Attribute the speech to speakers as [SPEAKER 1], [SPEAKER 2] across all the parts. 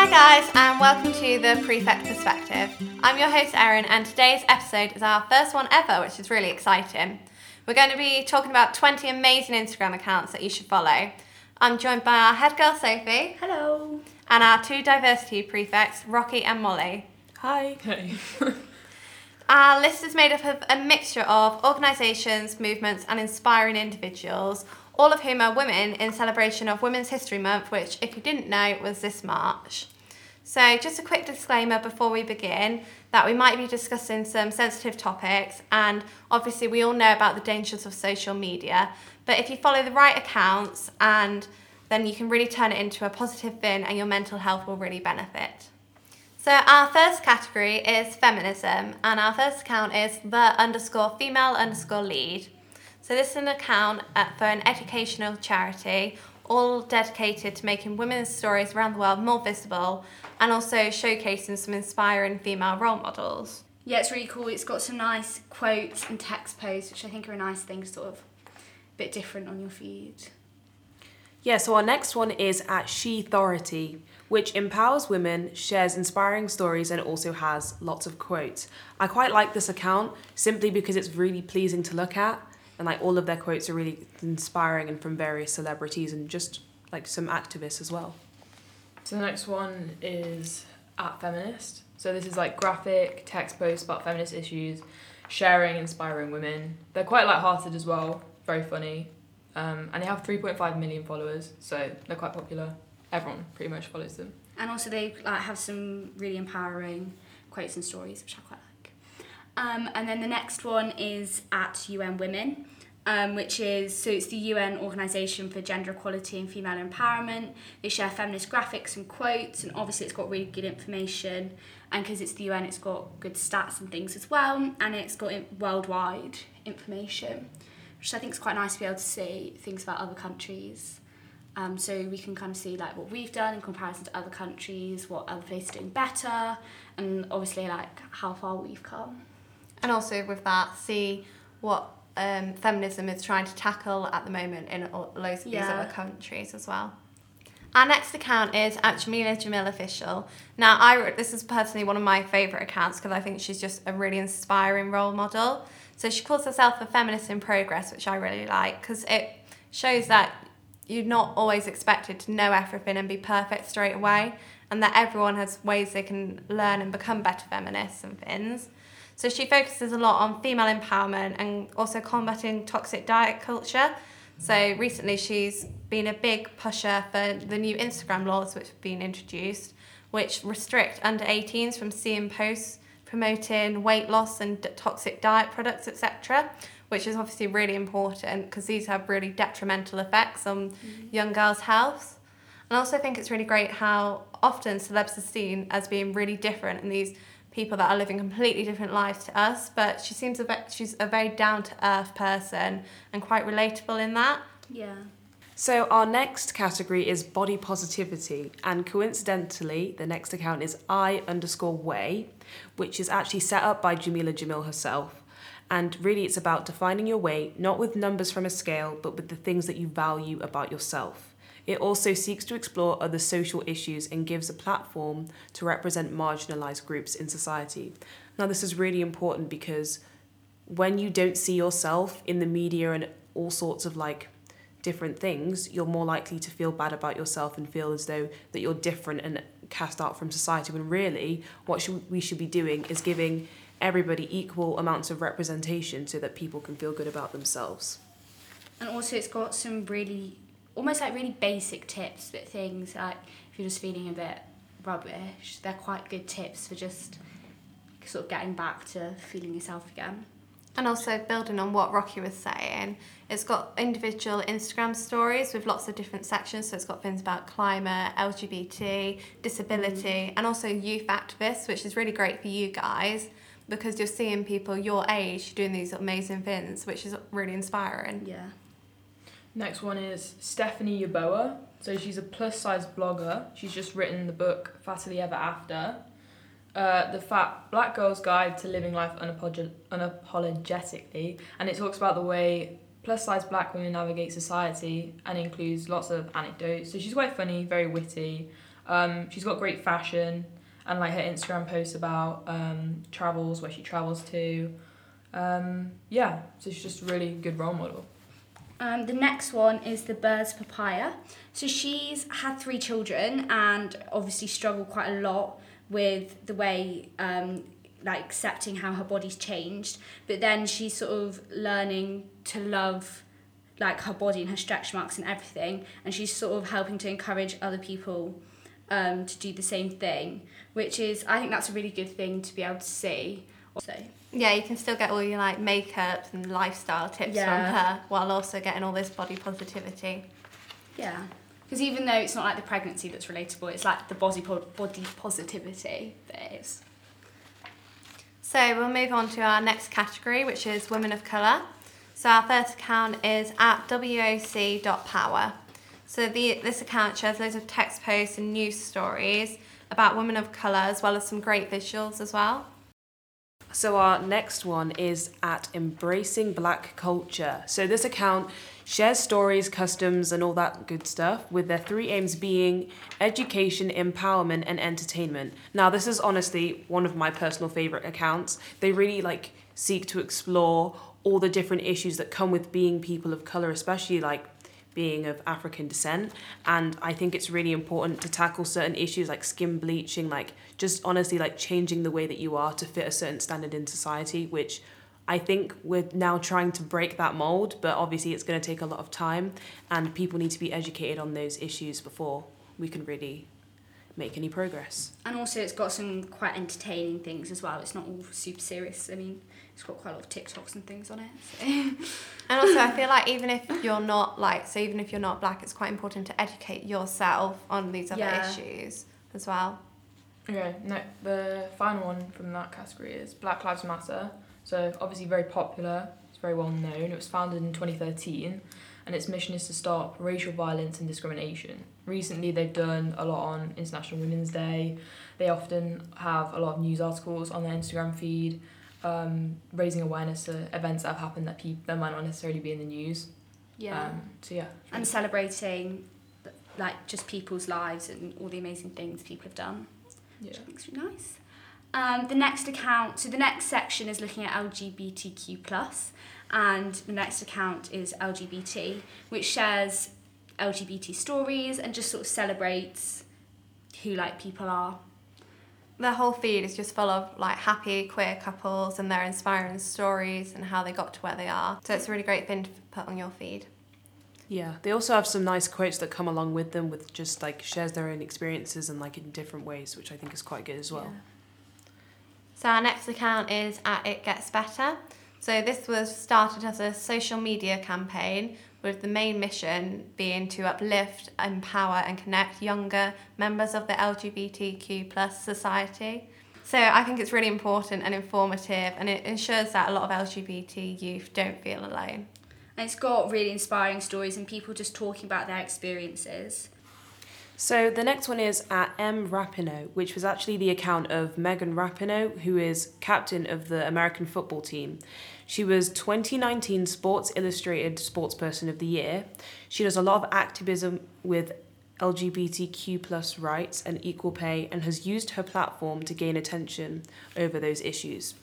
[SPEAKER 1] Hi, guys, and welcome to the Prefect Perspective. I'm your host, Erin, and today's episode is our first one ever, which is really exciting. We're going to be talking about 20 amazing Instagram accounts that you should follow. I'm joined by our head girl, Sophie,
[SPEAKER 2] Hello.
[SPEAKER 1] and our two diversity prefects, Rocky and Molly.
[SPEAKER 2] Hi.
[SPEAKER 3] Okay.
[SPEAKER 1] Our list is made up of a mixture of organisations, movements, and inspiring individuals, all of whom are women in celebration of Women's History Month, which, if you didn't know, was this March. So, just a quick disclaimer before we begin that we might be discussing some sensitive topics, and obviously, we all know about the dangers of social media. But if you follow the right accounts, and then you can really turn it into a positive thing, and your mental health will really benefit. So our first category is feminism, and our first account is the underscore female underscore lead. So this is an account for an educational charity, all dedicated to making women's stories around the world more visible, and also showcasing some inspiring female role models.
[SPEAKER 2] Yeah, it's really cool. It's got some nice quotes and text posts, which I think are a nice thing, sort of a bit different on your feed.
[SPEAKER 4] Yeah, so our next one is at She Authority, which empowers women, shares inspiring stories, and also has lots of quotes. I quite like this account simply because it's really pleasing to look at, and like all of their quotes are really inspiring and from various celebrities and just like some activists as well.
[SPEAKER 3] So the next one is at feminist. So this is like graphic text posts about feminist issues, sharing, inspiring women. They're quite light-hearted as well, very funny, um, and they have 3.5 million followers, so they're quite popular. Everyone pretty much follows them.
[SPEAKER 2] And also, they like have some really empowering quotes and stories, which I quite like. Um, and then the next one is at UN Women, um, which is so it's the UN Organisation for Gender Equality and Female Empowerment. They share feminist graphics and quotes, and obviously, it's got really good information. And because it's the UN, it's got good stats and things as well, and it's got worldwide information, which I think is quite nice to be able to see things about other countries. Um, so we can kind of see like what we've done in comparison to other countries, what other places are doing better, and obviously like how far we've come.
[SPEAKER 1] And also with that, see what um, feminism is trying to tackle at the moment in all- loads of these other countries as well. Our next account is at Jameela Jamil Official. Now, I this is personally one of my favourite accounts because I think she's just a really inspiring role model. So she calls herself a feminist in progress, which I really like because it shows that you're not always expected to know everything and be perfect straight away, and that everyone has ways they can learn and become better feminists and things. So she focuses a lot on female empowerment and also combating toxic diet culture. So recently she's been a big pusher for the new Instagram laws which have been introduced, which restrict under 18s from seeing posts promoting weight loss and d- toxic diet products, etc., which is obviously really important because these have really detrimental effects on mm. young girls' health. And I also think it's really great how often celebs are seen as being really different and these people that are living completely different lives to us. But she seems a ve- she's a very down to earth person and quite relatable in that.
[SPEAKER 2] Yeah.
[SPEAKER 4] So our next category is body positivity, and coincidentally, the next account is I underscore weigh, which is actually set up by Jameela Jamil herself. And really, it's about defining your weight not with numbers from a scale, but with the things that you value about yourself. It also seeks to explore other social issues and gives a platform to represent marginalized groups in society. Now, this is really important because when you don't see yourself in the media and all sorts of like different things, you're more likely to feel bad about yourself and feel as though that you're different and cast out from society. When really, what should, we should be doing is giving everybody equal amounts of representation so that people can feel good about themselves.
[SPEAKER 2] And also, it's got some really, almost like really basic tips, but things like if you're just feeling a bit rubbish, they're quite good tips for just sort of getting back to feeling yourself again.
[SPEAKER 1] And also building on what Rocky was saying, it's got individual Instagram stories with lots of different sections. So it's got things about climate, LGBT, disability, mm. and also youth activists, which is really great for you guys because you're seeing people your age doing these amazing things, which is really inspiring.
[SPEAKER 2] Yeah.
[SPEAKER 3] Next one is Stephanie Yeboah. So she's a plus size blogger. She's just written the book Fattily Ever After. Uh, the Fat Black Girl's Guide to Living Life unapolog- Unapologetically. And it talks about the way plus size black women navigate society and includes lots of anecdotes. So she's quite funny, very witty. Um, she's got great fashion and like her Instagram posts about um, travels, where she travels to. Um, yeah, so she's just a really good role model.
[SPEAKER 2] Um, the next one is the Birds Papaya. So she's had three children and obviously struggled quite a lot with the way, um, like accepting how her body's changed. But then she's sort of learning to love like her body and her stretch marks and everything. And she's sort of helping to encourage other people um, to do the same thing, which is, I think that's a really good thing to be able to see. So,
[SPEAKER 1] Yeah, you can still get all your like makeup and lifestyle tips
[SPEAKER 2] Yeah.
[SPEAKER 1] from her while also getting all this body positivity.
[SPEAKER 2] Yeah. Because even though it's not like the pregnancy that's relatable, it's like the body po- body positivity that is.
[SPEAKER 1] So we'll move on to our next category, which is women of colour. So our first account is at woc.power. So the this account shares loads of text posts and news stories about women of colour as well as some great visuals as well.
[SPEAKER 4] So our next one is at Embracing Black Culture. So this account shares stories, customs, and all that good stuff, with their three aims being education, empowerment, and entertainment. Now, this is honestly one of my personal favorite accounts. They really like seek to explore all the different issues that come with being people of color, especially like being of African descent. And I think it's really important to tackle certain issues like skin bleaching, like just honestly like changing the way that you are to fit a certain standard in society, which I think we're now trying to break that mold, but obviously it's going to take a lot of time and people need to be educated on those issues before we can really make any progress.
[SPEAKER 2] And also, it's got some quite entertaining things as well. It's not all super serious. I mean, it's got quite a lot of TikToks and things on it. So.
[SPEAKER 1] And also, I feel like even if you're not like, so even if you're not black, it's quite important to educate yourself on these other
[SPEAKER 2] Yeah.
[SPEAKER 1] issues as well.
[SPEAKER 3] Okay, no, the final one from that category is Black Lives Matter. So obviously very popular, it's very well known. It was founded in 2013 and its mission is to stop racial violence and discrimination. Recently they've done a lot on International Women's Day. They often have a lot of news articles on their Instagram feed, um, raising awareness to events that have happened that people that might not necessarily be in the news.
[SPEAKER 2] Yeah.
[SPEAKER 3] Um, so yeah.
[SPEAKER 2] and celebrating, like, just people's lives and all the amazing things people have done.
[SPEAKER 3] yeah.
[SPEAKER 2] which I think's really nice. Um, the next account, so the next section is looking at LGBTQ plus, and the next account is LGBT, which shares LGBT stories and just sort of celebrates who like people are.
[SPEAKER 1] The whole feed is just full of like happy queer couples and their inspiring stories and how they got to where they are. So it's a really great thing to put on your feed.
[SPEAKER 4] Yeah, they also have some nice quotes that come along with them, with just like shares their own experiences and like in different ways, which I think is quite good as well.
[SPEAKER 1] So our next account is at It Gets Better. So this was started as a social media campaign with the main mission being to uplift, empower and connect younger members of the LGBTQ plus society. So I think it's really important and informative and it ensures that a lot of LGBT youth don't feel alone.
[SPEAKER 2] And it's got really inspiring stories and people just talking about their experiences.
[SPEAKER 4] So the next one is at M Rapinoe, which was actually the account of Megan Rapinoe, who is captain of the American football team. She was 2019 Sports Illustrated Sportsperson of the Year. She does a lot of activism with LGBTQ plus rights and equal pay and has used her platform to gain attention over those issues,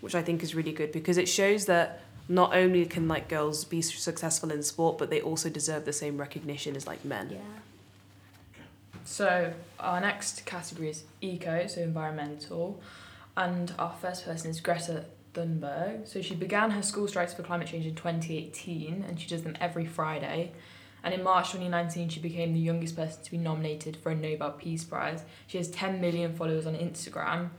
[SPEAKER 4] which I think is really good because it shows that not only can like girls be successful in sport, but they also deserve the same recognition as like men.
[SPEAKER 2] Yeah.
[SPEAKER 3] So our next category is eco, so environmental, and our first person is Greta Thunberg. So she began her school strikes for climate change in 2018, and she does them every Friday. And in March 2019, she became the youngest person to be nominated for a Nobel Peace Prize. She has 10 million followers on Instagram.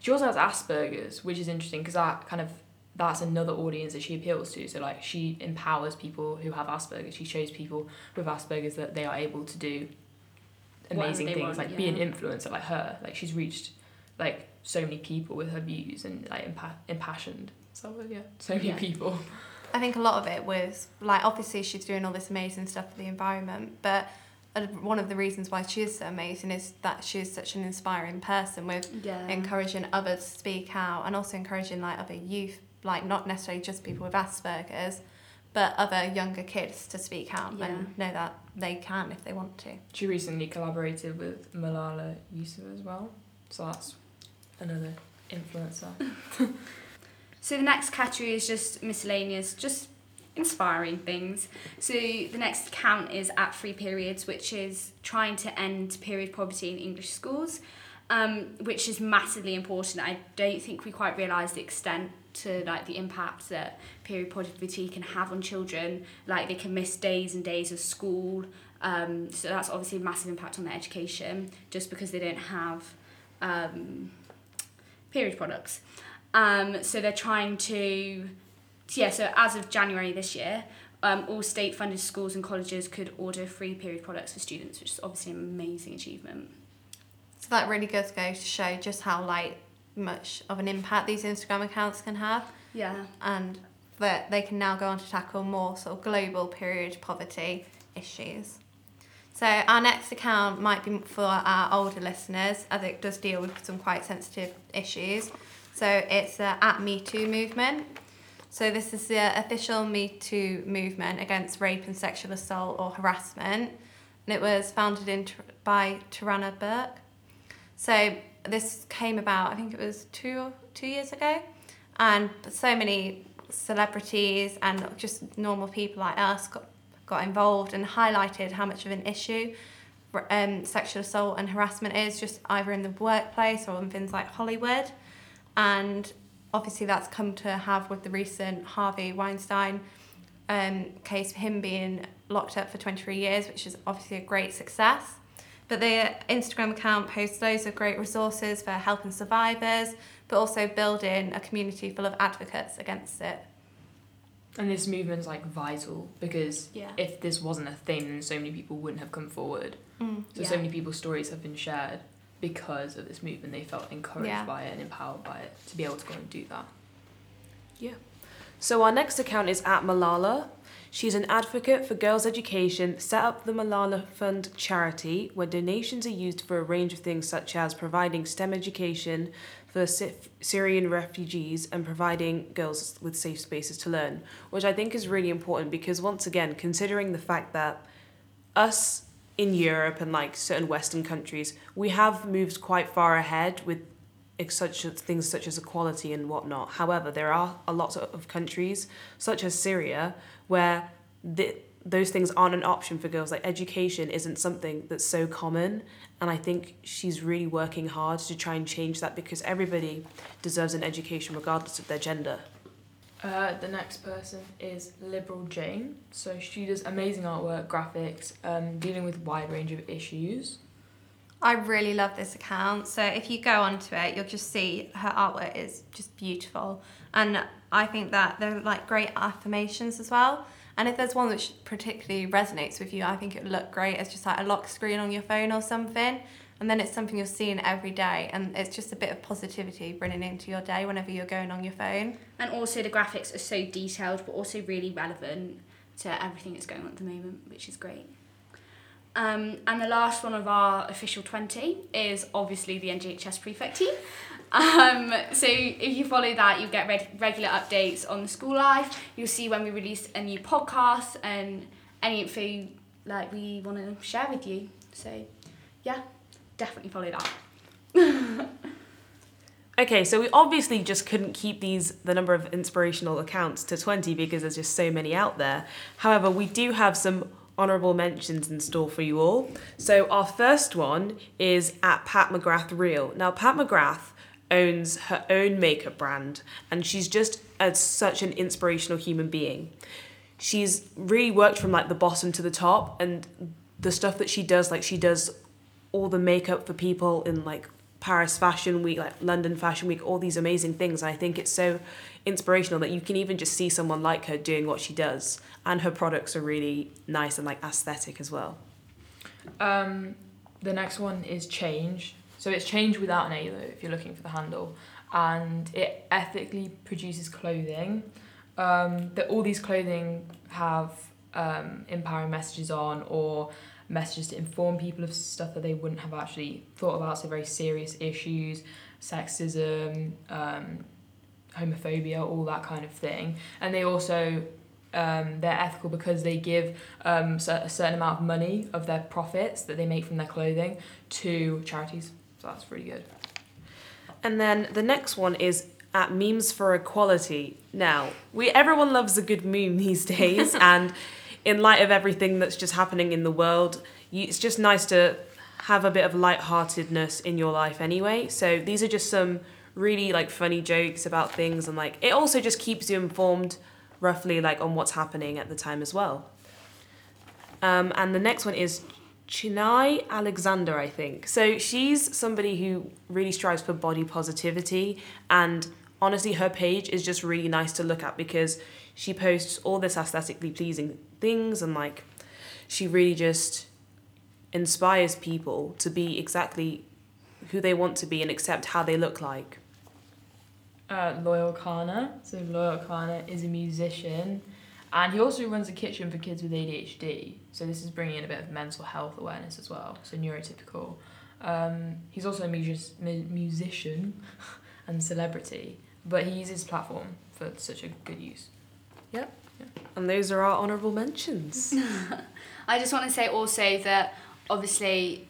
[SPEAKER 3] She also has Asperger's, which is interesting because that kind of that's another audience that she appeals to. So like she empowers people who have Asperger's. She shows people with Asperger's that they are able to do amazing things
[SPEAKER 2] want,
[SPEAKER 3] like be an influencer like her like she's reached like so many people with her views and like impa- impassioned so yeah so many
[SPEAKER 2] Yeah.
[SPEAKER 3] people
[SPEAKER 1] I think a lot of it was like obviously she's doing all this amazing stuff for the environment, but uh, one of the reasons why she is so amazing is that she is such an inspiring person with
[SPEAKER 2] Yeah.
[SPEAKER 1] encouraging others to speak out and also encouraging like other youth, like not necessarily just people with Asperger's, but other younger kids to speak out
[SPEAKER 2] Yeah.
[SPEAKER 1] and know that they can if they want to.
[SPEAKER 3] She recently collaborated with Malala Yousafzai as well, so that's another influencer.
[SPEAKER 2] So the next category is just miscellaneous, just inspiring things. So the next count is at free periods, which is trying to end period poverty in English schools, um, which is massively important. I don't think we quite realise the extent to like the impact that period poverty can have on children. Like they can miss days and days of school. Um, so that's obviously a massive impact on their education just because they don't have um, period products. Um, so they're trying to, yeah, so as of January this year, um, all state funded schools and colleges could order free period products for students, which is obviously an amazing achievement.
[SPEAKER 1] So that really does go to show just how like much of an impact these Instagram accounts can have
[SPEAKER 2] Yeah.
[SPEAKER 1] and that they can now go on to tackle more sort of global period poverty issues. So our next account might be for our older listeners as it does deal with some quite sensitive issues. So it's the at Me Too movement. So this is the official Me Too movement against rape and sexual assault or harassment. And it was founded in, by Tarana Burke. So this came about, I think it was two two years ago, and so many celebrities and just normal people like us got, got involved and highlighted how much of an issue um, sexual assault and harassment is, just either in the workplace or in things like Hollywood, and obviously that's come to have with the recent Harvey Weinstein um, case, him being locked up for 23 years, which is obviously a great success. But the Instagram account posts loads of great resources for helping survivors, but also building a community full of advocates against it.
[SPEAKER 3] And this movement's like vital because
[SPEAKER 2] Yeah.
[SPEAKER 3] if this wasn't a thing, then so many people wouldn't have come forward.
[SPEAKER 1] Mm.
[SPEAKER 3] So
[SPEAKER 2] Yeah.
[SPEAKER 3] so many people's stories have been shared because of this movement. They felt encouraged
[SPEAKER 1] Yeah.
[SPEAKER 3] by it and empowered by it to be able to go and do that. Yeah.
[SPEAKER 4] So our next account is at Malala. She's an advocate for girls' education, set up the Malala Fund charity, where donations are used for a range of things such as providing STEM education for Syrian refugees and providing girls with safe spaces to learn, which I think is really important because, once again, considering the fact that us in Europe and like certain Western countries, we have moved quite far ahead with such things such as equality and whatnot. However, there are a lot of countries, such as Syria, where the, those things aren't an option for girls. Like education isn't something that's so common, and I think she's really working hard to try and change that because everybody deserves an education regardless of their gender.
[SPEAKER 3] Uh, the next person is Liberal Jane. So she does amazing artwork, graphics, um, dealing with a wide range of issues.
[SPEAKER 1] I really love this account. So if you go onto it, you'll just see her artwork is just beautiful. And I think that they're like great affirmations as well. And if there's one which particularly resonates with you, I think it would look great as just like a lock screen on your phone or something. And then it's something you're seeing every day. And it's just a bit of positivity bringing into your day whenever you're going on your phone.
[SPEAKER 2] And also the graphics are so detailed, but also really relevant to everything that's going on at the moment, which is great. Um, and the last one of our official 20 is obviously the NGHS prefect team. Um, so if you follow that, you'll get reg- regular updates on the school life. You'll see when we release a new podcast and any info like we want to share with you. So yeah, definitely follow that.
[SPEAKER 4] Okay, so we obviously just couldn't keep these the number of inspirational accounts to 20 because there's just so many out there. However, we do have some honorable mentions in store for you all. So our first one is at Pat McGrath Real. Now Pat McGrath owns her own makeup brand and she's just a, such an inspirational human being. She's really worked from like the bottom to the top and the stuff that she does like she does all the makeup for people in like Paris Fashion Week, like London Fashion Week, all these amazing things. And I think it's so inspirational that you can even just see someone like her doing what she does. And her products are really nice and like aesthetic as well.
[SPEAKER 3] Um, the next one is Change. So it's Change without an A though, if you're looking for the handle. And it ethically produces clothing. Um, that all these clothing have um, empowering messages on or messages to inform people of stuff that they wouldn't have actually thought about. So very serious issues, sexism, um, homophobia, all that kind of thing. And they also um, they're ethical because they give um, a certain amount of money of their profits that they make from their clothing to charities. So that's really good.
[SPEAKER 4] And then the next one is at Memes for Equality. Now, we everyone loves a good meme these days, and in light of everything that's just happening in the world, you, it's just nice to have a bit of lightheartedness in your life anyway. So these are just some really like funny jokes about things, and like it also just keeps you informed roughly like on what's happening at the time as well. Um, and the next one is Chinae Alexander, I think. So she's somebody who really strives for body positivity, and honestly, her page is just really nice to look at because she posts all this aesthetically pleasing things, and like she really just inspires people to be exactly who they want to be and accept how they look like.
[SPEAKER 3] Uh, Loyle Carner. So Loyle Carner is a musician, and he also runs a kitchen for kids with ADHD. So this is bringing in a bit of mental health awareness as well. So neurotypical. Um, he's also a music- musician and celebrity, but he uses his platform for such a good use. Yeah.
[SPEAKER 4] And those are our honourable mentions.
[SPEAKER 2] I just want to say also that obviously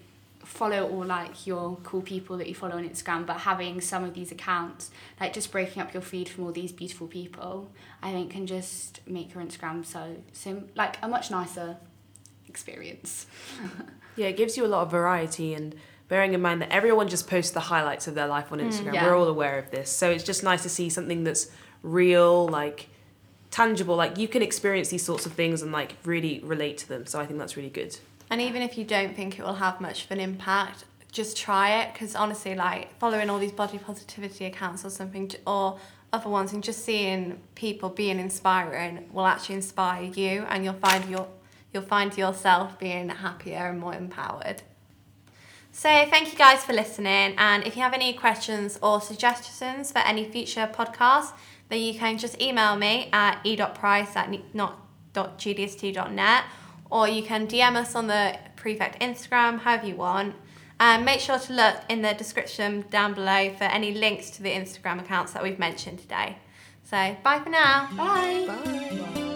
[SPEAKER 2] follow all like your cool people that you follow on Instagram, but having some of these accounts, like just breaking up your feed from all these beautiful people, I think can just make your Instagram so sim like a much nicer experience.
[SPEAKER 4] Yeah, it gives you a lot of variety and bearing in mind that everyone just posts the highlights of their life on mm, Instagram.
[SPEAKER 2] yeah.
[SPEAKER 4] We're all aware of this. So it's just nice to see something that's real, like tangible, like you can experience these sorts of things and like really relate to them. So I think that's really good.
[SPEAKER 1] And even if you don't think it will have much of an impact, just try it because honestly, like following all these body positivity accounts or something, or other ones, and just seeing people being inspiring will actually inspire you, and you'll find your you'll find yourself being happier and more empowered. So thank you guys for listening, and if you have any questions or suggestions for any future podcasts, then you can just email me at e.price at not.gdst.net or you can DM us on the Prefect Instagram, however you want. And make sure to look in the description down below for any links to the Instagram accounts that we've mentioned today. So, bye for now.
[SPEAKER 2] Bye.
[SPEAKER 4] Bye.